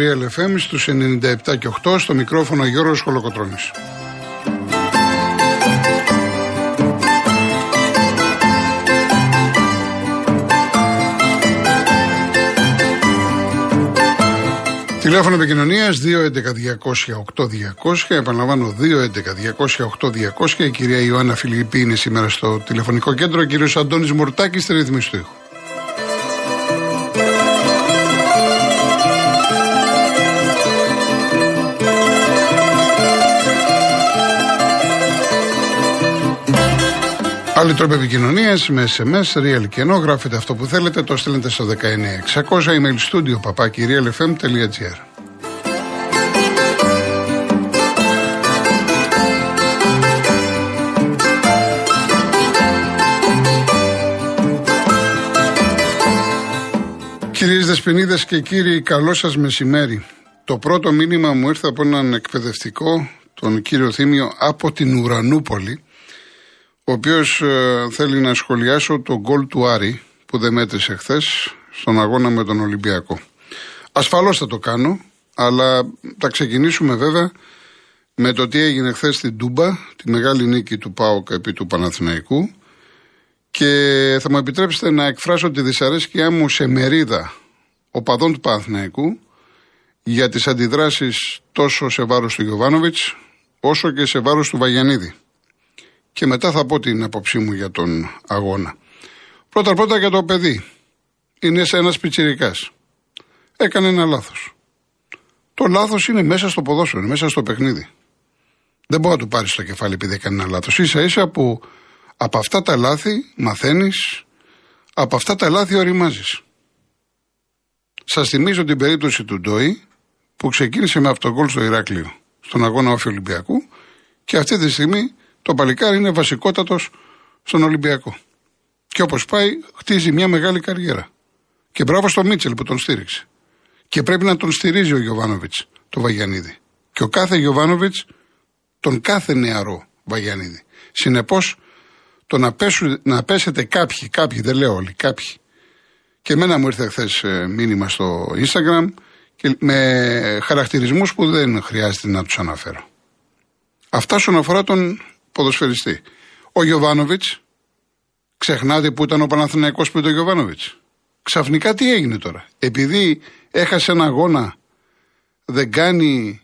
συντονισμένοι στο Real FM στους 97 και 8 στο μικρόφωνο Γιώργος Χολοκοτρώνης. Τηλέφωνο επικοινωνίας 211-200-8200. Επαναλαμβάνω 211-200-8200. Η κυρία Ιωάννα Φιλιππή είναι σήμερα στο τηλεφωνικό κέντρο. Ο κύριος Αντώνης Μουρτάκης στη ρυθμίση του ήχου. Άλλοι τρόποι επικοινωνίας με SMS, real και ενώ γράφετε αυτό που θέλετε, το στέλνετε στο 19600 email studio παπάκι realfm.gr. Κυρίες Δεσποινίδες και κύριοι, καλό σας μεσημέρι. Το πρώτο μήνυμα μου ήρθε από έναν εκπαιδευτικό, τον κύριο Θήμιο, από την Ουρανούπολη, ο οποίος ε, θέλει να σχολιάσω το γκολ του Άρη που δεν μέτρησε χθες στον αγώνα με τον Ολυμπιακό. Ασφαλώς θα το κάνω, αλλά θα ξεκινήσουμε βέβαια με το τι έγινε χθες στην Τούμπα, τη μεγάλη νίκη του ΠΑΟΚ επί του Παναθηναϊκού και θα μου επιτρέψετε να εκφράσω τη δυσαρέσκειά μου σε μερίδα οπαδών του Παναθηναϊκού για τις αντιδράσεις τόσο σε βάρος του Γιωβάνοβιτς όσο και σε βάρος του Βαγιανίδη και μετά θα πω την άποψή μου για τον αγώνα. Πρώτα πρώτα για το παιδί. Είναι σε ένας πιτσιρικάς. Έκανε ένα λάθος. Το λάθος είναι μέσα στο ποδόσφαιρο, μέσα στο παιχνίδι. Δεν μπορεί να του πάρεις το κεφάλι επειδή έκανε ένα λάθος. σα ίσα που από αυτά τα λάθη μαθαίνεις, από αυτά τα λάθη οριμάζεις. Σας θυμίζω την περίπτωση του Ντόι που ξεκίνησε με αυτογκόλ στο Ηράκλειο, στον αγώνα Όφη Ολυμπιακού και αυτή τη στιγμή το παλικάρι είναι βασικότατος στον Ολυμπιακό. Και όπως πάει, χτίζει μια μεγάλη καριέρα. Και μπράβο στο Μίτσελ που τον στήριξε. Και πρέπει να τον στηρίζει ο Γιωβάνοβιτς, το Βαγιανίδη. Και ο κάθε Γιωβάνοβιτς, τον κάθε νεαρό Βαγιανίδη. Συνεπώς, το να, να πέσετε κάποιοι, κάποιοι, δεν λέω όλοι, κάποιοι. Και εμένα μου ήρθε χθες ε, μήνυμα στο Instagram και με χαρακτηρισμούς που δεν χρειάζεται να τους αναφέρω. Αυτά όσον αφορά τον ποδοσφαιριστή. Ο Γιωβάνοβιτς, ξεχνάτε που ήταν ο Παναθηναϊκός πριν τον Γιωβάνοβιτς. Ξαφνικά τι έγινε τώρα; Επειδή έχασε ένα αγώνα, δεν κάνει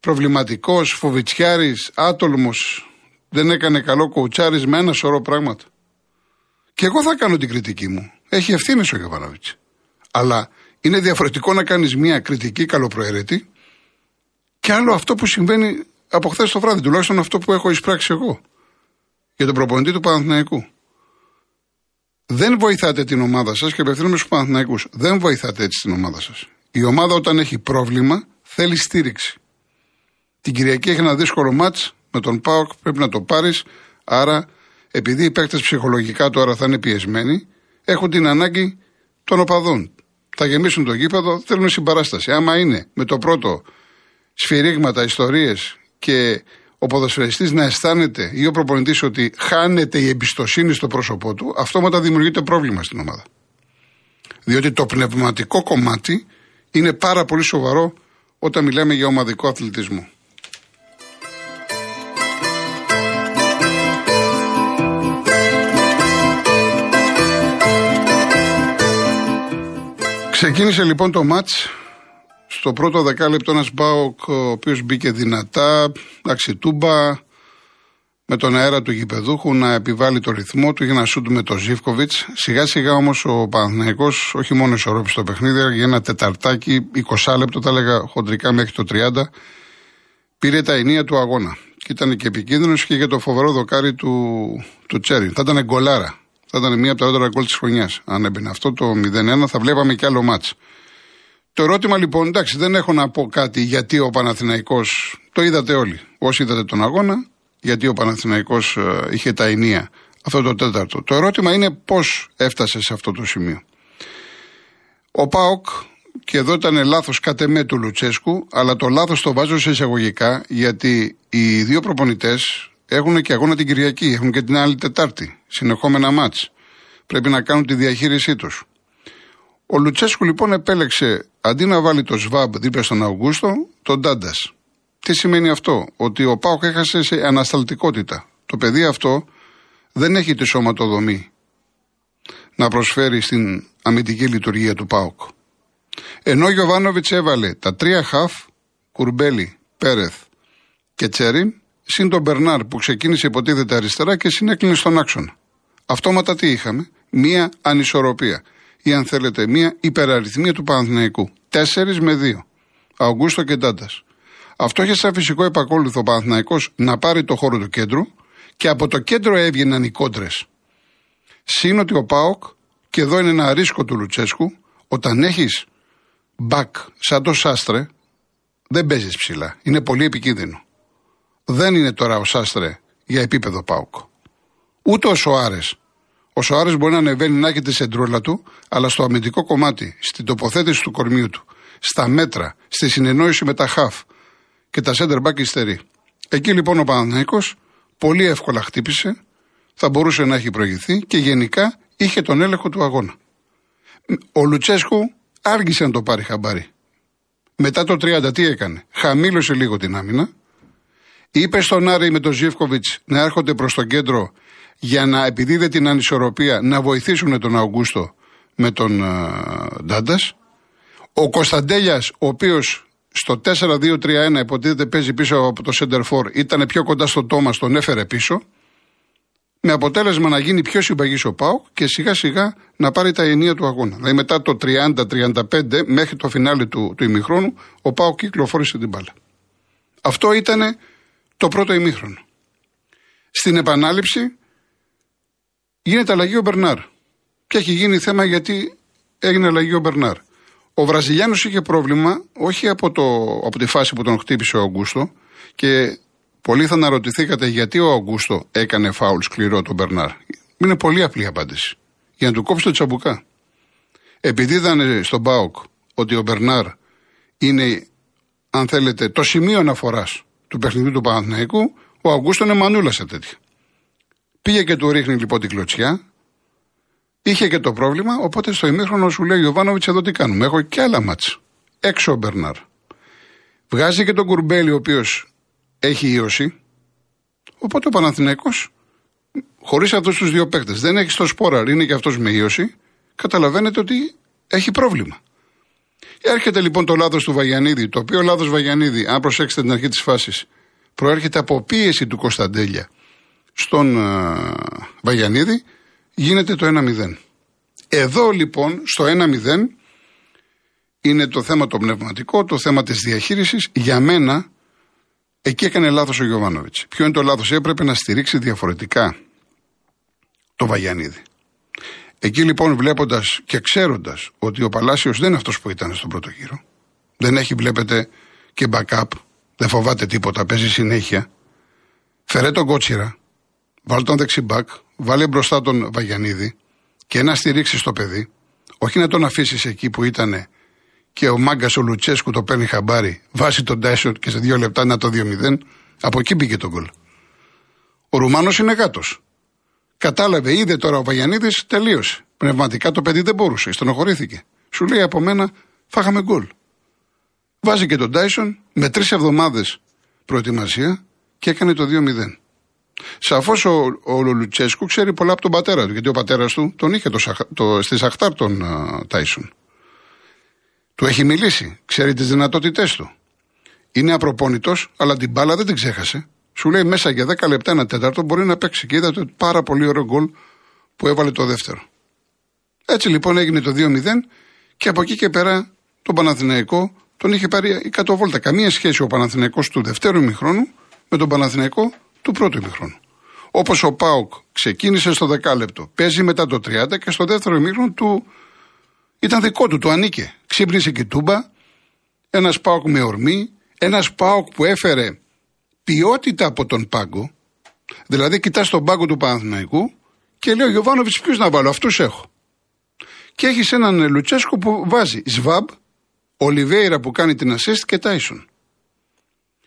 προβληματικός, φοβιτσιάρη, άτολμος, δεν έκανε καλό κοουτσάρι με ένα σωρό πράγματα. Και εγώ θα κάνω την κριτική μου. Έχει ευθύνη ο Γιωβάνοβιτς. Αλλά είναι διαφορετικό να κάνεις μια κριτική καλοπροαιρέτη και άλλο αυτό που συμβαίνει από χθες το βράδυ, τουλάχιστον αυτό που έχω εισπράξει εγώ για τον προπονητή του Παναθηναϊκού. Δεν βοηθάτε την ομάδα σας και απευθύνομαι στους Παναθηναϊκούς. Δεν βοηθάτε έτσι την ομάδα σας. Η ομάδα όταν έχει πρόβλημα θέλει στήριξη. Την Κυριακή έχει ένα δύσκολο μάτς με τον Πάοκ, πρέπει να το πάρεις. Άρα, επειδή οι παίκτες ψυχολογικά τώρα θα είναι πιεσμένοι, έχουν την ανάγκη των οπαδών. Θα γεμίσουν το γήπεδο, θέλουν συμπαράσταση. Άμα είναι με το πρώτο σφυρίγματα, ιστορίες και ο ποδοσφαιριστής να αισθάνεται ή ο προπονητής ότι χάνεται η εμπιστοσύνη στο πρόσωπό του, αυτόματα δημιουργείται πρόβλημα στην ομάδα. Διότι το πνευματικό κομμάτι είναι πάρα πολύ σοβαρό όταν μιλάμε για ομαδικό αθλητισμό. Ξεκίνησε λοιπόν το μάτς στο πρώτο δεκάλεπτο ένας Μπάουκ ο οποίος μπήκε δυνατά, αξιτούμπα, με τον αέρα του γηπεδούχου να επιβάλλει το ρυθμό του για να σούτ με τον Ζήφκοβιτς. Σιγά σιγά όμως ο Παναθυναϊκό όχι μόνο ισορρόπησε το παιχνίδι, για ένα τεταρτάκι, 20 λεπτό, τα έλεγα χοντρικά μέχρι το 30, πήρε τα ενία του αγώνα. Και ήταν και επικίνδυνος και για το φοβερό δοκάρι του, του Τσέρι. Θα ήταν γκολάρα. Θα ήταν μία από τα έντορα γκολ της χρονιάς. Αν έμπαινε αυτό το 0-1, θα βλέπαμε κι άλλο μάτς. Το ερώτημα λοιπόν, εντάξει, δεν έχω να πω κάτι γιατί ο Παναθηναϊκός, το είδατε όλοι. Όσοι είδατε τον αγώνα, γιατί ο Παναθηναϊκός ε, είχε τα ενία αυτό το τέταρτο. Το ερώτημα είναι πώς έφτασε σε αυτό το σημείο. Ο Πάοκ, και εδώ ήταν λάθος κατ' εμέ του Λουτσέσκου, αλλά το λάθος το βάζω σε εισαγωγικά, γιατί οι δύο προπονητές έχουν και αγώνα την Κυριακή, έχουν και την άλλη Τετάρτη, συνεχόμενα μάτς. Πρέπει να κάνουν τη διαχείρισή τους. Ο Λουτσέσκου λοιπόν επέλεξε αντί να βάλει το ΣΒΑΜ δίπλα στον Αυγούστο, τον Ντάντα. Τι σημαίνει αυτό, ότι ο Πάοκ έχασε σε ανασταλτικότητα. Το παιδί αυτό δεν έχει τη σωματοδομή να προσφέρει στην αμυντική λειτουργία του ΠΑΟΚ. Ενώ ο Γιωβάνοβιτς έβαλε τα τρία χαφ, Κουρμπέλη, Πέρεθ και Τσέριν, συν τον Μπερνάρ που ξεκίνησε υποτίθεται αριστερά και συνέκλεινε στον άξονα. Αυτόματα τι είχαμε, μία ανισορροπία ή αν θέλετε μία υπεραριθμία του Παναθηναϊκού. Τέσσερις με δύο. Αουγκούστο και Ντάντα. Αυτό είχε σαν φυσικό επακόλουθο ο Παναθηναϊκός να πάρει το χώρο του κέντρου και από το κέντρο έβγαιναν οι κόντρες. Συν ότι ο Πάοκ, και εδώ είναι ένα ρίσκο του Λουτσέσκου, όταν έχεις μπακ σαν το Σάστρε, δεν παίζεις ψηλά. Είναι πολύ επικίνδυνο. Δεν είναι τώρα ο Σάστρε για επίπεδο Πάοκ. Ούτε ο Σοάρε. Ο Σοάρες μπορεί να ανεβαίνει να έχει τη σεντρούλα του, αλλά στο αμυντικό κομμάτι, στην τοποθέτηση του κορμιού του, στα μέτρα, στη συνεννόηση με τα χαφ και τα center back υστερεί. Εκεί λοιπόν ο Παναθηναϊκός πολύ εύκολα χτύπησε, θα μπορούσε να έχει προηγηθεί και γενικά είχε τον έλεγχο του αγώνα. Ο Λουτσέσκου άργησε να το πάρει χαμπάρι. Μετά το 30 τι έκανε; Χαμήλωσε λίγο την άμυνα. Είπε στον Άρη με τον Ζήφκοβιτ να έρχονται προς το κέντρο για να επιδίδεται την ανισορροπία να βοηθήσουν τον Αυγούστο με τον uh, Ντάντας. Ο Κωνσταντέλιας, ο οποίος στο 4-2-3-1 υποτίθεται παίζει πίσω από το Center For, ήταν πιο κοντά στον Τόμα, τον έφερε πίσω. Με αποτέλεσμα να γίνει πιο συμπαγής ο Πάου και σιγά σιγά να πάρει τα ενία του αγώνα. Δηλαδή μετά το 30-35 μέχρι το φινάλι του, του ημιχρόνου, ο Πάου κυκλοφόρησε την μπάλα. Αυτό ήταν το πρώτο ημίχρονο. Στην επανάληψη γίνεται αλλαγή ο Μπερνάρ. Και έχει γίνει θέμα γιατί έγινε αλλαγή ο Μπερνάρ. Ο Βραζιλιάνος είχε πρόβλημα όχι από, το, από τη φάση που τον χτύπησε ο Αγκούστο και πολλοί θα αναρωτηθήκατε γιατί ο Αγκούστο έκανε φάουλ σκληρό τον Μπερνάρ. Είναι πολύ απλή η απάντηση. Για να του κόψει το τσαμπουκά. Επειδή ήταν στον Μπάουκ ότι ο Μπερνάρ είναι, αν θέλετε, το σημείο αναφοράς του παιχνιδιού του Παναθηναϊκού, ο Αγκούστο είναι μανούλα σε τέτοια. Πήγε και του ρίχνει λοιπόν την κλωτσιά, Είχε και το πρόβλημα, οπότε στο ημίχρονο σου λέει ο Ιωβάνοβιτς εδώ τι κάνουμε; Έχω και άλλα μάτς. Έξω ο Μπερνάρ. Βγάζει και τον Κουρμπέλη, ο οποίος έχει ίωση. Οπότε ο Παναθηναϊκός χωρίς αυτούς τους δύο παίκτες, δεν έχει το σπόρα, είναι και αυτός με ίωση, καταλαβαίνετε ότι έχει πρόβλημα. Έρχεται λοιπόν το λάθος του Βαγιανίδη, το οποίο λάθος Βαγιανίδη, αν προσέξετε την αρχή της φάσης, προέρχεται από πίεση του Κωνσταντέλια στον uh, Βαγιανίδη γίνεται το 1-0. Εδώ λοιπόν στο 1-0 είναι το θέμα το πνευματικό, το θέμα της διαχείρισης. Για μένα εκεί έκανε λάθος ο Γιωβάνοβιτς. Ποιο είναι το λάθος, έπρεπε να στηρίξει διαφορετικά το Βαγιανίδη. Εκεί λοιπόν βλέποντας και ξέροντας ότι ο Παλάσιος δεν είναι αυτός που ήταν στον πρώτο γύρο, δεν έχει βλέπετε και backup, δεν φοβάται τίποτα, παίζει συνέχεια. Φερέ τον κότσιρα, βάλ τον δεξιμπάκ, βάλε μπροστά τον Βαγιανίδη και να στηρίξεις το παιδί, όχι να τον αφήσεις εκεί που ήταν και ο μάγκας ο Λουτσέσκου το παίρνει χαμπάρι, βάσει τον Τάισον και σε δύο λεπτά να το 2-0, από εκεί πήγε το γκολ. Ο Ρουμάνος είναι γάτος. Κατάλαβε, είδε τώρα ο Βαγιανίδης, τελείωσε. Πνευματικά το παιδί δεν μπορούσε, στενοχωρήθηκε. Σου λέει από μένα, φάγαμε γκολ. Βάζει και τον Τάισον με τρεις εβδομάδες προετοιμασία και έκανε το 2-0. Σαφώς ο, ο Λουτσέσκου ξέρει πολλά από τον πατέρα του, γιατί ο πατέρας του τον είχε το, το, στη Σαχτάρ τον Τάισον. Του έχει μιλήσει, ξέρει τις δυνατότητές του. Είναι απροπόνητο, αλλά την μπάλα δεν την ξέχασε. Σου λέει μέσα για 10 λεπτά, ένα τέταρτο μπορεί να παίξει. Και είδατε πάρα πολύ ωραίο γκολ που έβαλε το δεύτερο. Έτσι λοιπόν έγινε το 2-0 και από εκεί και πέρα τον Παναθηναϊκό τον είχε πάρει η κατοβόλτα. Καμία σχέση ο Παναθηναϊκός του δευτέρου ημιχρόνου με τον Παναθηναϊκό του πρώτου ημίχρονου. Όπως ο Πάουκ ξεκίνησε στο δεκάλεπτο, παίζει μετά το 30 και στο δεύτερο ημίχρονο του ήταν δικό του, του ανήκε. Ξύπνησε και τούμπα, ένας Πάουκ με ορμή, ένας Πάουκ που έφερε ποιότητα από τον πάγκο. Δηλαδή, κοιτάς τον πάγκο του Παναθηναϊκού και λέει ο Γιωβάνοβιτς, ποιους να βάλω, αυτούς έχω. Και έχεις έναν Λουτσέσκο που βάζει Σβάμπ, Ολιβέηρα που κάνει την assist και Τάισον.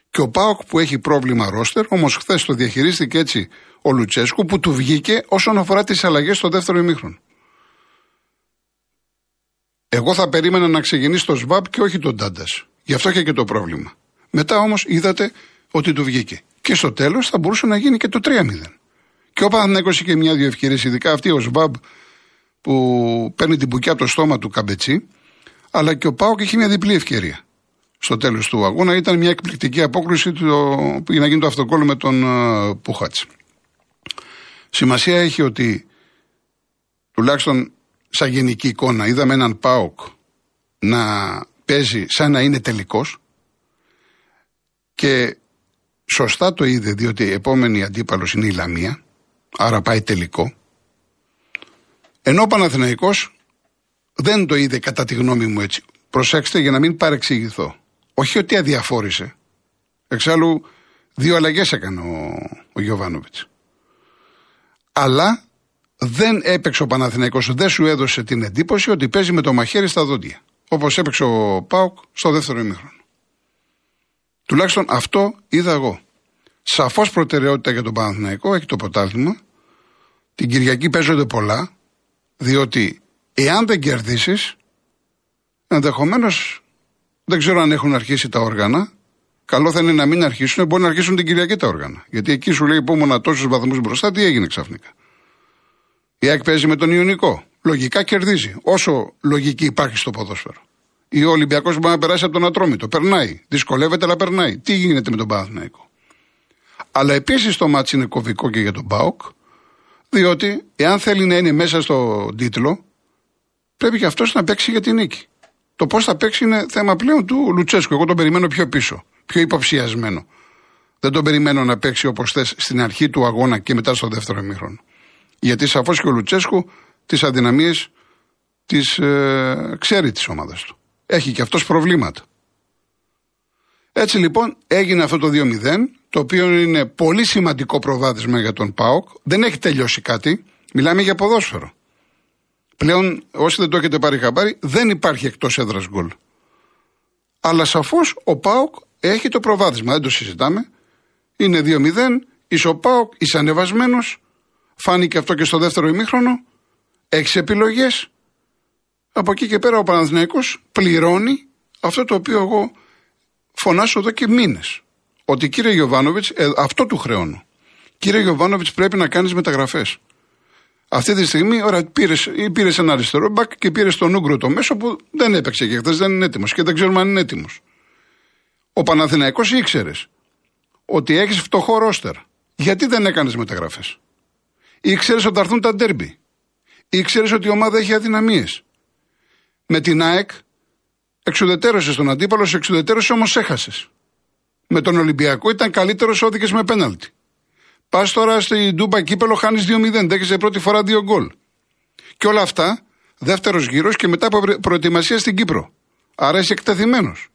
Και ο Πάοκ που έχει πρόβλημα ρόστερ, όμως χθες το διαχειρίστηκε έτσι ο Λουτσέσκου που του βγήκε όσον αφορά τις αλλαγές στο δεύτερο ημίχρονο. Εγώ θα περίμενα να ξεκινήσει το ΣΒΑΠ και όχι τον Τάντας. Γι' αυτό είχε και το πρόβλημα. Μετά όμως είδατε ότι του βγήκε. Και στο τέλος θα μπορούσε να γίνει και το 3-0. Και ο Παναθηναϊκός είχε μια-δύο ευκαιρίες, ειδικά αυτή ο ΣΒΑΠ που παίρνει την πουκιά από το στόμα του Καμπετσί, αλλά και ο Πάοκ είχε μια διπλή ευκαιρία. Στο τέλος του αγώνα ήταν μια εκπληκτική απόκριση του, για να γίνει το αυτοκόλλο με τον uh, Πούχατς. Σημασία έχει ότι τουλάχιστον σαν γενική εικόνα είδαμε έναν Πάοκ να παίζει σαν να είναι τελικός και σωστά το είδε διότι η επόμενη αντίπαλος είναι η Λαμία άρα πάει τελικό ενώ ο Παναθηναϊκός δεν το είδε κατά τη γνώμη μου έτσι. Προσέξτε για να μην παρεξηγηθώ. Όχι ότι αδιαφόρησε. Εξάλλου δύο αλλαγές έκανε ο, ο Γιωβάνοβιτς. Αλλά δεν έπαιξε ο Παναθηναϊκός, δεν σου έδωσε την εντύπωση ότι παίζει με το μαχαίρι στα δόντια. Όπως έπαιξε ο Πάουκ στο δεύτερο ημίχρονο. Τουλάχιστον αυτό είδα εγώ. Σαφώς προτεραιότητα για τον Παναθηναϊκό έχει το ποτάλτημα. Την Κυριακή παίζονται πολλά. Διότι εάν δεν κερδίσεις, ενδεχομένως δεν ξέρω αν έχουν αρχίσει τα όργανα. Καλό θα είναι να μην αρχίσουν, μπορεί να αρχίσουν την Κυριακή τα όργανα. Γιατί εκεί σου λέει υπόμονα τόσους βαθμούς μπροστά, τι έγινε ξαφνικά. Η ΑΕΚ παίζει με τον Ιωνικό. Λογικά κερδίζει. Όσο λογική υπάρχει στο ποδόσφαιρο. Ή ο Ολυμπιακός μπορεί να περάσει από τον Ατρόμητο. Περνάει. Δυσκολεύεται, αλλά περνάει. Τι γίνεται με τον Παναθηναϊκό; Αλλά επίσης το ματς είναι κομβικό και για τον ΠΑΟΚ. Διότι εάν θέλει να είναι μέσα στο τίτλο, πρέπει και αυτός να παίξει για την νίκη. Το πώς θα παίξει είναι θέμα πλέον του Λουτσέσκου. Εγώ τον περιμένω πιο πίσω, πιο υποψιασμένο. Δεν τον περιμένω να παίξει όπως θες στην αρχή του αγώνα και μετά στο δεύτερο ημίχρονο. Γιατί σαφώς και ο Λουτσέσκου τις αδυναμίες τις ε, ξέρει τη ομάδα του. Έχει και αυτός προβλήματα. Έτσι λοιπόν έγινε αυτό το 2-0, το οποίο είναι πολύ σημαντικό προβάδισμα για τον ΠΑΟΚ. Δεν έχει τελειώσει κάτι. Μιλάμε για ποδόσφαιρο. Πλέον, όσοι δεν το έχετε πάρει χαμπάρι, δεν υπάρχει εκτός έδρας γκολ. Αλλά σαφώς ο ΠΑΟΚ έχει το προβάδισμα, δεν το συζητάμε. Είναι 2-0, είσαι ο ΠΑΟΚ, είσαι ανεβασμένος. Φάνηκε αυτό και στο δεύτερο ημίχρονο. Έχεις επιλογές. Από εκεί και πέρα ο Παναθηναϊκός πληρώνει αυτό το οποίο εγώ φωνάσω εδώ και μήνες. Ότι κύριε Γιωβάνοβιτς, ε, αυτό του χρεώνω. Κύριε Γιωβάνοβιτς, πρέπει να κάνεις μεταγραφές. Αυτή τη στιγμή ώρα, πήρες, ή πήρες ένα αριστερό μπακ και πήρες τον Ούγκρο το μέσο που δεν έπαιξε και χθες, δεν είναι έτοιμος και δεν ξέρουμε αν είναι έτοιμος. Ο Παναθηναϊκός ήξερες ότι έχεις φτωχό ρόστερ. Γιατί δεν έκανες μεταγραφές; Ήξερες ότι θα έρθουν τα ντέρμπι. Ήξερες ότι η ομάδα έχει αδυναμίες. Με την ΑΕΚ εξουδετέρωσε τον αντίπαλο, σε εξουδετέρωσε όμως έχασες. Με τον Ολυμπιακό ήταν καλύτερος όδικες με πέναλτι. Πας τώρα στην Ντούμπα κύπελο, χάνεις 2-0. Δέχεσαι πρώτη φορά δύο γκολ. Και όλα αυτά, δεύτερος γύρος και μετά από προετοιμασία στην Κύπρο. Άρα είσαι εκτεθειμένος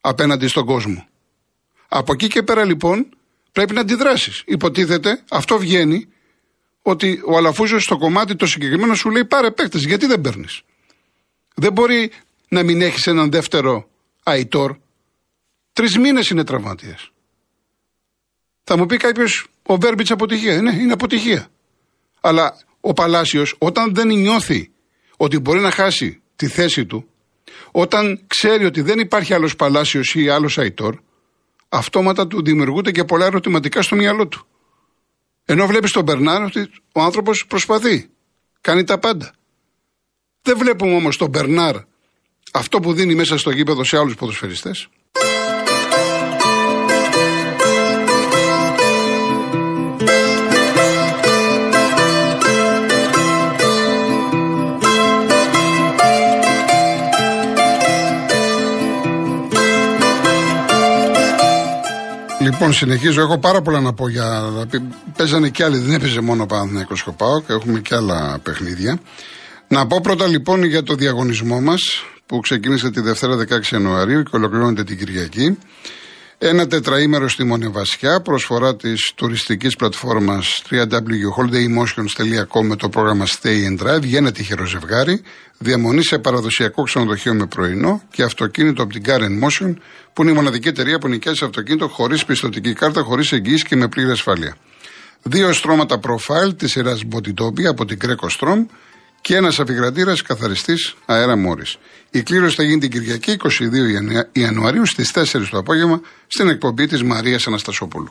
απέναντι στον κόσμο. Από εκεί και πέρα λοιπόν πρέπει να αντιδράσεις. Υποτίθεται, αυτό βγαίνει, ότι ο Αλαφούζος στο κομμάτι το συγκεκριμένο σου λέει πάρε παίκτες. Γιατί δεν παίρνεις; Δεν μπορεί να μην έχεις έναν δεύτερο Αϊτόρ. Τρεις μήνες είναι τραυματία. Θα μου πει κάποιος, ο Βέρμπιτς αποτυχία. Ναι, είναι αποτυχία. Αλλά ο Παλάσιος, όταν δεν νιώθει ότι μπορεί να χάσει τη θέση του, όταν ξέρει ότι δεν υπάρχει άλλος Παλάσιος ή άλλος Αϊτόρ, αυτόματα του δημιουργούνται και πολλά ερωτηματικά στο μυαλό του. Ενώ βλέπεις τον Μπερνάρ ότι ο άνθρωπος προσπαθεί. Κάνει τα πάντα. Δεν βλέπουμε όμως τον Μπερνάρ αυτό που δίνει μέσα στο γήπεδο σε άλλους ποδοσφαιριστές. Λοιπόν, συνεχίζω. Έχω πάρα πολλά να πω για. Παίζανε και άλλοι, δεν έπαιζε μόνο ο Παναθηναϊκός και Έχουμε και άλλα παιχνίδια. Να πω πρώτα λοιπόν για το διαγωνισμό μας που ξεκίνησε τη Δευτέρα 16 Ιανουαρίου και ολοκληρώνεται την Κυριακή. Ένα τετραήμερο στη Μονεβασιά, προσφορά της τουριστικής πλατφόρμας www.holidaymotions.com με το πρόγραμμα Stay and Drive. Βγαίνει τυχερό ζευγάρι, διαμονή σε παραδοσιακό ξενοδοχείο με πρωινό και αυτοκίνητο από την Car Motion, που είναι η μοναδική εταιρεία που νοικιάζει αυτοκίνητο χωρίς πιστοτική κάρτα, χωρίς εγγύηση και με πλήρη ασφαλεία. Δύο στρώματα profile της σειράς Botitopi από την Greco Strom και ένας αφιγρατήρα καθαριστής αέρα Μόρις. Η κλήρωση θα γίνει την Κυριακή 22 Ιανουαρίου στις 4 το απόγευμα στην εκπομπή της Μαρίας Αναστασόπουλου.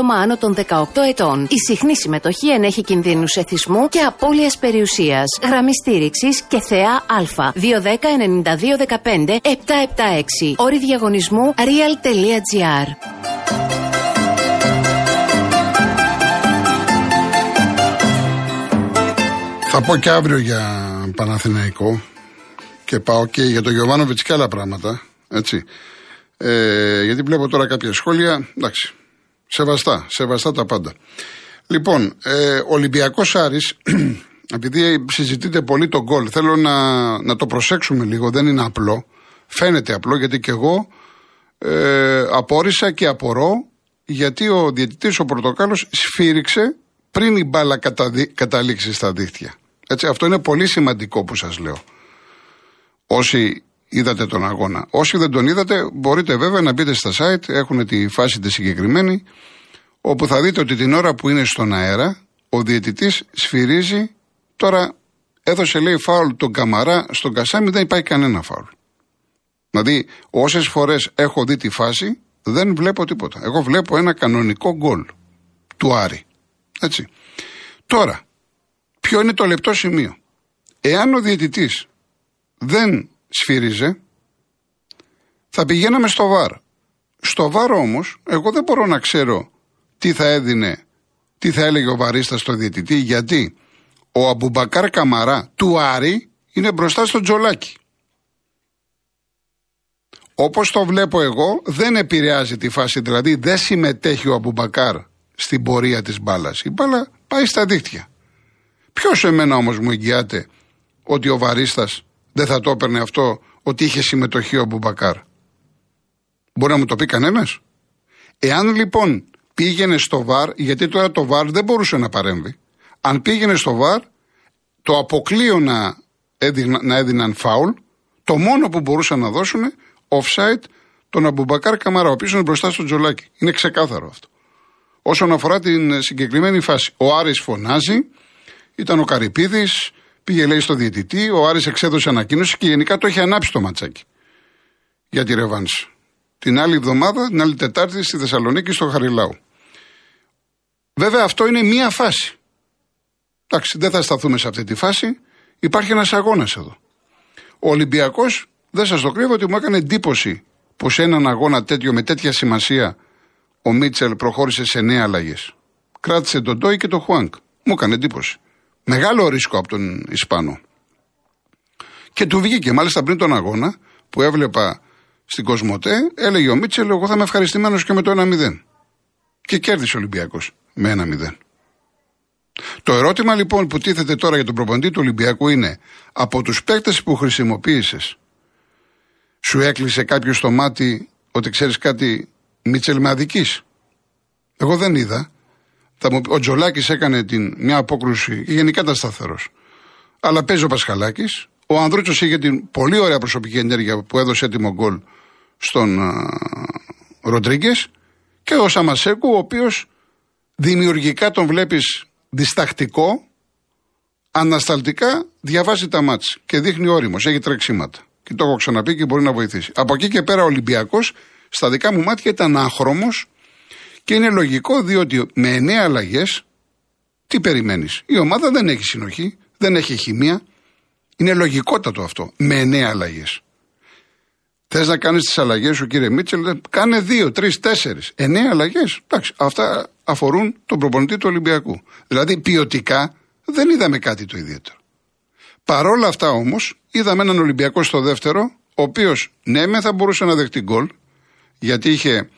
άτομα άνω των 18 ετών. Η συχνή συμμετοχή ενέχει κινδύνους εθισμού και απώλειας περιουσίας. Γραμμή στήριξης και θεά Α. 210-9215-776. Όρη διαγωνισμού real.gr. Θα πω και αύριο για Παναθηναϊκό και πάω και για τον Γιωβάνοβιτς και άλλα πράγματα. Έτσι. Ε, γιατί βλέπω τώρα κάποια σχόλια. Εντάξει, Σεβαστά, σεβαστά τα πάντα. Λοιπόν, ε, Ολυμπιακός Άρης, επειδή συζητείτε πολύ το γκολ, θέλω να, να το προσέξουμε λίγο, δεν είναι απλό. Φαίνεται απλό γιατί και εγώ ε, απόρρισα και απορώ γιατί ο διαιτητής ο Πορτοκάλος σφύριξε πριν η μπάλα καταλήξει στα δίχτυα. Έτσι, αυτό είναι πολύ σημαντικό που σας λέω. Όσοι είδατε τον αγώνα. Όσοι δεν τον είδατε, μπορείτε βέβαια να μπείτε στα site, έχουν τη φάση τη συγκεκριμένη, όπου θα δείτε ότι την ώρα που είναι στον αέρα, ο διαιτητής σφυρίζει. Τώρα έδωσε λέει φάουλ τον Καμαρά, στον Κασάμι δεν υπάρχει κανένα φάουλ. Δηλαδή, όσες φορές έχω δει τη φάση, δεν βλέπω τίποτα. Εγώ βλέπω ένα κανονικό γκολ του Άρη. Έτσι. Τώρα, ποιο είναι το λεπτό σημείο. Εάν ο διαιτητής δεν σφύριζε, θα πηγαίναμε στο VAR. Στο VAR όμως, εγώ δεν μπορώ να ξέρω τι θα έδινε, τι θα έλεγε ο βαρίστας στο διαιτητή, γιατί ο Αμπουμπακάρ Καμαρά του Άρη είναι μπροστά στον Τζολάκη. Όπως το βλέπω εγώ, δεν επηρεάζει τη φάση, δηλαδή δεν συμμετέχει ο Αμπουμπακάρ στην πορεία της μπάλας. Η μπάλα πάει στα δίχτυα. Ποιος εμένα όμως μου εγγυάται ότι ο βαρίστας δεν θα το έπαιρνε αυτό ότι είχε συμμετοχή ο Μπουμπακάρ. Μπορεί να μου το πει κανένας. Εάν λοιπόν πήγαινε στο βαρ, γιατί τώρα το βαρ δεν μπορούσε να παρέμβει. Αν πήγαινε στο βαρ, το αποκλείω να, έδινα, να έδιναν φάουλ, το μόνο που μπορούσαν να δώσουν offside τον Αμπουμπακάρ Καμαρά, ο οποίος είναι μπροστά στο τζολάκι. Είναι ξεκάθαρο αυτό. Όσον αφορά την συγκεκριμένη φάση, ο Άρης φωνάζει, ήταν ο Καρυπίδης, Πήγε λέει στο διαιτητή, ο Άρης εξέδωσε ανακοίνωση και γενικά το έχει ανάψει το ματσάκι για τη ρεβάνση. Την άλλη εβδομάδα, την άλλη Τετάρτη στη Θεσσαλονίκη στο Χαριλάου. Βέβαια αυτό είναι μία φάση. Εντάξει, δεν θα σταθούμε σε αυτή τη φάση. Υπάρχει ένας αγώνας εδώ. Ο Ολυμπιακός, δεν σας το κρύβω ότι μου έκανε εντύπωση πως σε έναν αγώνα τέτοιο με τέτοια σημασία ο Μίτσελ προχώρησε σε νέα αλλαγές. Κράτησε τον Ντόι και τον Χουάνκ. Μου έκανε εντύπωση. Μεγάλο ρίσκο από τον Ισπανό. Και του βγήκε. Μάλιστα πριν τον αγώνα που έβλεπα στην Κοσμοτέ, έλεγε ο Μίτσελ: Εγώ θα είμαι ευχαριστημένος και με το 1-0. Και κέρδισε ο Ολυμπιακός με 1-0. Το ερώτημα λοιπόν που τίθεται τώρα για τον προπονητή του Ολυμπιακού είναι από τους παίκτες που χρησιμοποίησες, σου έκλεισε κάποιος στο μάτι ότι ξέρεις κάτι, Μίτσελ με αδική. Εγώ δεν είδα. Θα μου, ο Τζολάκης έκανε την, μια απόκρουση και γενικά ήταν σταθερός. Αλλά παίζει ο Πασχαλάκης. Ο Ανδρούτσος είχε την πολύ ωραία προσωπική ενέργεια που έδωσε έτοιμο γκολ στον Ροντρίγκες. Και ο Σαμασέκου, ο οποίος δημιουργικά τον βλέπεις διστακτικό, ανασταλτικά διαβάζει τα μάτς και δείχνει όριμος, έχει τρεξίματα. Και το έχω ξαναπεί και μπορεί να βοηθήσει. Από εκεί και πέρα ο Ολυμπιακός, στα δικά μου μάτια, ήταν άχρωμος και είναι λογικό διότι με εννέα αλλαγές, τι περιμένεις; Η ομάδα δεν έχει συνοχή, δεν έχει χημεία. Είναι λογικότατο αυτό. Με εννέα αλλαγές. Θες να κάνεις τις αλλαγές σου, κύριε Μίτσελ, κάνε δύο, τρεις, τέσσερις. Εννέα αλλαγές. Εντάξει, αυτά αφορούν τον προπονητή του Ολυμπιακού. Δηλαδή ποιοτικά δεν είδαμε κάτι το ιδιαίτερο. Παρόλα αυτά όμως, είδαμε έναν Ολυμπιακό στο δεύτερο, ο οποίος ναι, με θα μπορούσε να δεχτεί γκολ, γιατί είχε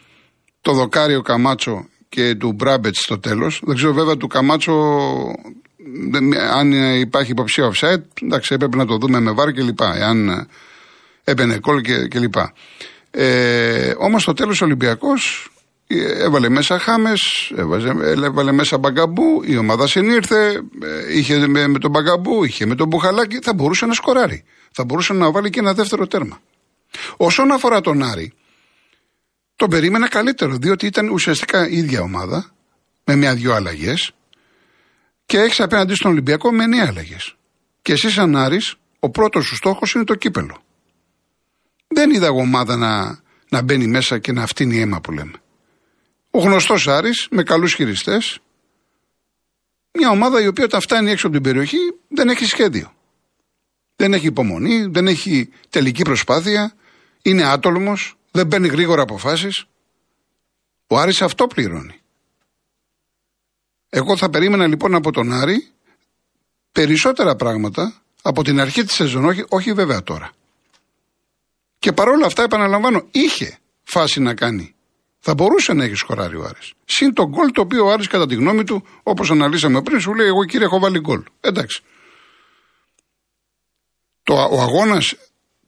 το δοκάριο Καμάτσο και του Μπράμπετς στο τέλος. Δεν ξέρω βέβαια του Καμάτσο αν υπάρχει υποψία offside, εντάξει, έπρεπε να το δούμε με βάρ και λοιπά. Εάν έπαινε κόλ και, και λοιπά. Ε, Όμως στο τέλος ο Ολυμπιακός ε, έβαλε μέσα χάμες, έβαλε μέσα μπαγκαμπού, η ομάδα συνήρθε, ε, είχε με, με τον μπαγκαμπού, είχε με τον μπουχαλάκι, θα μπορούσε να σκοράρει. Θα μπορούσε να βάλει και ένα δεύτερο τέρμα. Όσον αφορά τον Άρη, τον περίμενα καλύτερο, διότι ήταν ουσιαστικά η ίδια ομάδα, με μια-δυο αλλαγές, και έχεις απέναντί στον Ολυμπιακό με νέα αλλαγές. Και εσύ, σαν Άρης, ο πρώτος σου στόχος είναι το κύπελο. Δεν είδα εγώ ομάδα να, να μπαίνει μέσα και να φτύνει αίμα που λέμε. Ο γνωστός Άρης με καλούς χειριστές. Μια ομάδα η οποία όταν φτάνει έξω από την περιοχή δεν έχει σχέδιο. Δεν έχει υπομονή, δεν έχει τελική προσπάθεια, είναι άτολμος, δεν παίρνει γρήγορα αποφάσεις. Ο Άρης αυτό πληρώνει. Εγώ θα περίμενα λοιπόν από τον Άρη περισσότερα πράγματα από την αρχή της σεζόν, όχι, όχι βέβαια τώρα. Και παρόλα αυτά, επαναλαμβάνω, είχε φάση να κάνει. Θα μπορούσε να έχει σκοράρει ο Άρης. Συν το γκολ το οποίο ο Άρης κατά τη γνώμη του, όπως αναλύσαμε πριν, σου λέει: Εγώ κύριε, έχω βάλει γκολ. Εντάξει. Το, ο αγώνας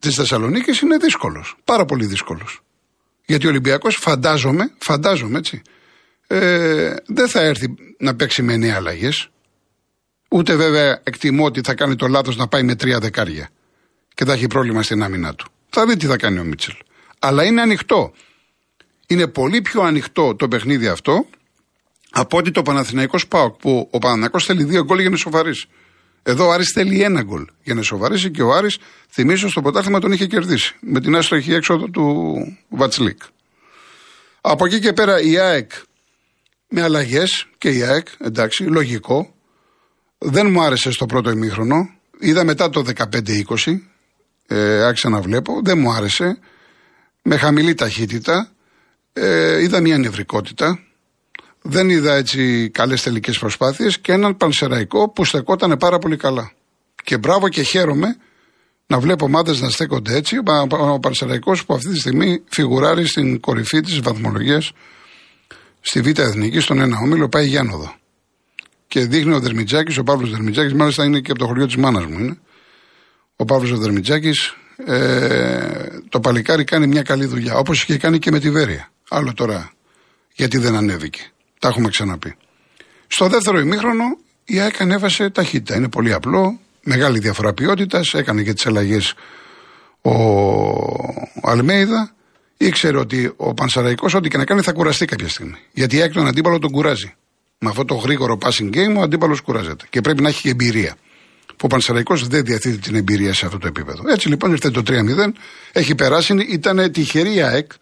της Θεσσαλονίκης είναι δύσκολος. Πάρα πολύ δύσκολος. Γιατί ο Ολυμπιακός, φαντάζομαι, φαντάζομαι έτσι, ε, δεν θα έρθει να παίξει με νέα αλλαγές. Ούτε βέβαια εκτιμώ ότι θα κάνει το λάθος να πάει με τρία δεκάρια και θα έχει πρόβλημα στην άμυνά του. Θα δει τι θα κάνει ο Μίτσελ. Αλλά είναι ανοιχτό. Είναι πολύ πιο ανοιχτό το παιχνίδι αυτό από ότι το Παναθηναϊκός Σπάουκ που ο Παναθηναϊκός θέλει δύο γκολ για να σοβαρήσει. Εδώ ο Άρης θέλει ένα γκολ για να σοβαρήσει και ο Άρης, θυμίζω, στο πρωτάθλημα τον είχε κερδίσει με την άστοχη έξοδο του Βατσλίκ. Από εκεί και πέρα η ΑΕΚ με αλλαγές και η ΑΕΚ, εντάξει, λογικό. Δεν μου άρεσε στο πρώτο ημίχρονο. Είδα μετά το 15-20 ε, άρχισα να βλέπω, δεν μου άρεσε. Με χαμηλή ταχύτητα. Ε, είδα μια νευρικότητα. Δεν είδα έτσι καλές τελικές προσπάθειες και έναν πανσεραϊκό που στεκόταν πάρα πολύ καλά. Και μπράβο και χαίρομαι να βλέπω ομάδες να στέκονται έτσι. Ο Πανσεραϊκός που αυτή τη στιγμή φιγουράρει στην κορυφή της βαθμολογίας στη Β' Εθνική, στον ένα όμιλο, πάει Γιάννοδο. Και δείχνει ο Δερμιτζάκης, ο Παύλος Δερμιτζάκης, μάλιστα είναι και από το χωριό της μάνας μου είναι ο Παύλος Δερμιτζάκης, ε, το παλικάρι κάνει μια καλή δουλειά. Όπως είχε κάνει και με τη Βέρεια. Άλλο τώρα γιατί δεν ανέβηκε. Τα έχουμε ξαναπεί. Στο δεύτερο ημίχρονο η ΑΕΚ ανέβασε ταχύτητα. Είναι πολύ απλό. Μεγάλη διαφορά ποιότητας. Έκανε και τις αλλαγές ο Αλμέιδα. Ήξερε ότι ο Πανσαραϊκός, ό,τι και να κάνει, θα κουραστεί κάποια στιγμή. Γιατί η ΑΕΚ τον αντίπαλο τον κουράζει. Με αυτό το γρήγορο passing game ο αντίπαλος κουράζεται. Και πρέπει να έχει και εμπειρία που ο Πανσεραϊκό δεν διαθέτει την εμπειρία σε αυτό το επίπεδο. Έτσι λοιπόν ήρθε το 3-0, έχει περάσει, ήταν τυχερή η ΑΕΚ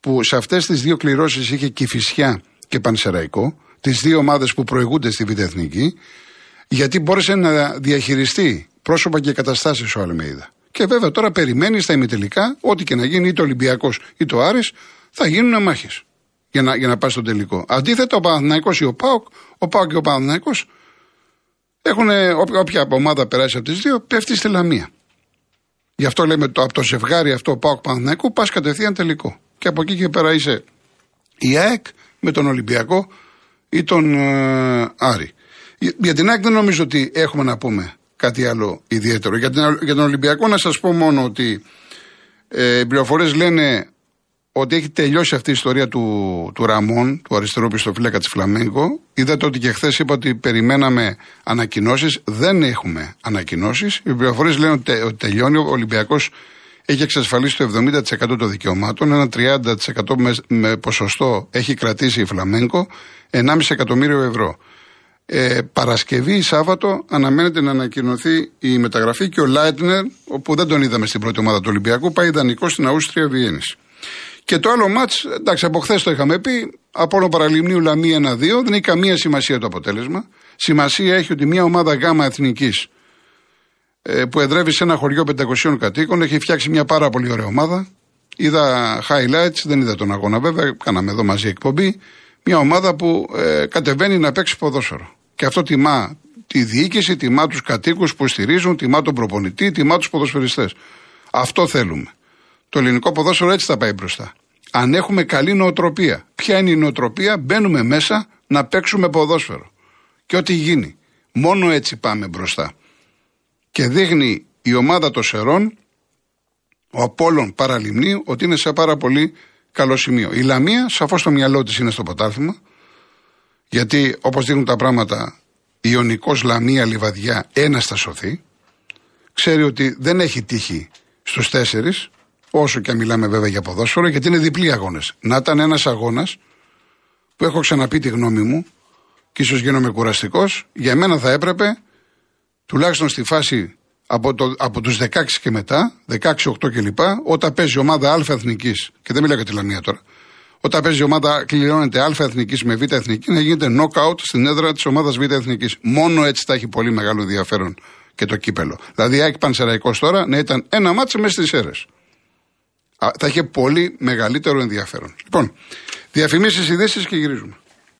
που σε αυτές τις δύο κληρώσεις είχε Κυφυσιά και Πανσεραϊκό, τις δύο ομάδες που προηγούνται στη Β' Εθνική, γιατί μπόρεσε να διαχειριστεί πρόσωπα και καταστάσεις ο Αλμέιδα. Και βέβαια τώρα περιμένει στα ημιτελικά, ό,τι και να γίνει, είτε ο Ολυμπιακός είτε ο Άρης, θα γίνουν μάχε για να, για να πάει στο τελικό. Αντίθετα, ο Παναθυναϊκό ή ο Πάοκ, ο Πάοκ και ο Παναθυναϊκό έχουν, όποια ομάδα περάσει από τις δύο, πέφτει στη Λαμία. Γι' αυτό λέμε το, από το ζευγάρι αυτό Πάοκ Παναθηναϊκού πας κατευθείαν τελικό. Και από εκεί και πέρα είσαι η ΑΕΚ με τον Ολυμπιακό ή τον ε, Άρη. Για την ΑΕΚ δεν νομίζω ότι έχουμε να πούμε κάτι άλλο ιδιαίτερο. Για, την, για τον Ολυμπιακό να σας πω μόνο ότι ε, οι πληροφορίες λένε ότι έχει τελειώσει αυτή η ιστορία του, του Ραμόν, του αριστερού πιστοφύλακα της Φλαμέγκο. Είδατε ότι και χθες είπα ότι περιμέναμε ανακοινώσεις. Δεν έχουμε ανακοινώσεις. Οι πληροφορίες λένε ότι, τελειώνει. Ο Ολυμπιακός έχει εξασφαλίσει το 70% των δικαιωμάτων. Ένα 30% με, με ποσοστό έχει κρατήσει η Φλαμέγκο. 1,5 εκατομμύριο ευρώ. Ε, Παρασκευή ή Σάββατο αναμένεται να ανακοινωθεί η μεταγραφή και ο Λάιτνερ, όπου δεν τον είδαμε στην πρώτη ομάδα του Ολυμπιακού, πάει ιδανικός στην Αούστρια Βιέννης. Και το άλλο μάτς, εντάξει, από χθες το είχαμε πει, από όλο παραλιμνίου Λαμία 1-2, δεν έχει καμία σημασία το αποτέλεσμα. Σημασία έχει ότι μια ομάδα γάμα εθνικής ε, που εδρεύει σε ένα χωριό 500 κατοίκων έχει φτιάξει μια πάρα πολύ ωραία ομάδα. Είδα highlights, δεν είδα τον αγώνα βέβαια, κάναμε εδώ μαζί εκπομπή. Μια ομάδα που ε, κατεβαίνει να παίξει ποδόσφαιρο. Και αυτό τιμά τη διοίκηση, τιμά τους κατοίκους που στηρίζουν, τιμά τον προπονητή, τιμά τους ποδοσφαιριστές. Αυτό θέλουμε. Το ελληνικό ποδόσφαιρο έτσι θα πάει μπροστά. Αν έχουμε καλή νοοτροπία. Ποια είναι η νοοτροπία, μπαίνουμε μέσα να παίξουμε ποδόσφαιρο. Και ό,τι γίνει. Μόνο έτσι πάμε μπροστά. Και δείχνει η ομάδα των Σερών, ο Απόλλων παραλυμνεί, ότι είναι σε πάρα πολύ καλό σημείο. Η Λαμία, σαφώς το μυαλό της είναι στο ποτάθλημα, γιατί όπως δείχνουν τα πράγματα, η Ιωνικός Λαμία Λιβαδιά ένας θα σωθεί. Ξέρει ότι δεν έχει τύχει στους τέσσερις, όσο και αν μιλάμε βέβαια για ποδόσφαιρο, γιατί είναι διπλοί αγώνες. Να ήταν ένας αγώνας που έχω ξαναπεί τη γνώμη μου και ίσως γίνομαι κουραστικός, για μένα θα έπρεπε τουλάχιστον στη φάση από, το, από τους 16 και μετά, 16-8 κλπ., όταν παίζει ομάδα Α εθνικής, και δεν μιλάω για τη Λαμία τώρα, όταν παίζει ομάδα, κληρώνεται Α εθνικής με Β εθνική, να γίνεται knockout στην έδρα της ομάδας Β εθνικής. Μόνο έτσι θα έχει πολύ μεγάλο ενδιαφέρον και το κύπελο. Δηλαδή, ΑΕΚ Πανσεραϊκός τώρα να ήταν ένα μάτσο μέσα στις αίρες. Θα είχε πολύ μεγαλύτερο ενδιαφέρον. Λοιπόν, διαφημίσεις, ειδήσεις και γυρίζουμε.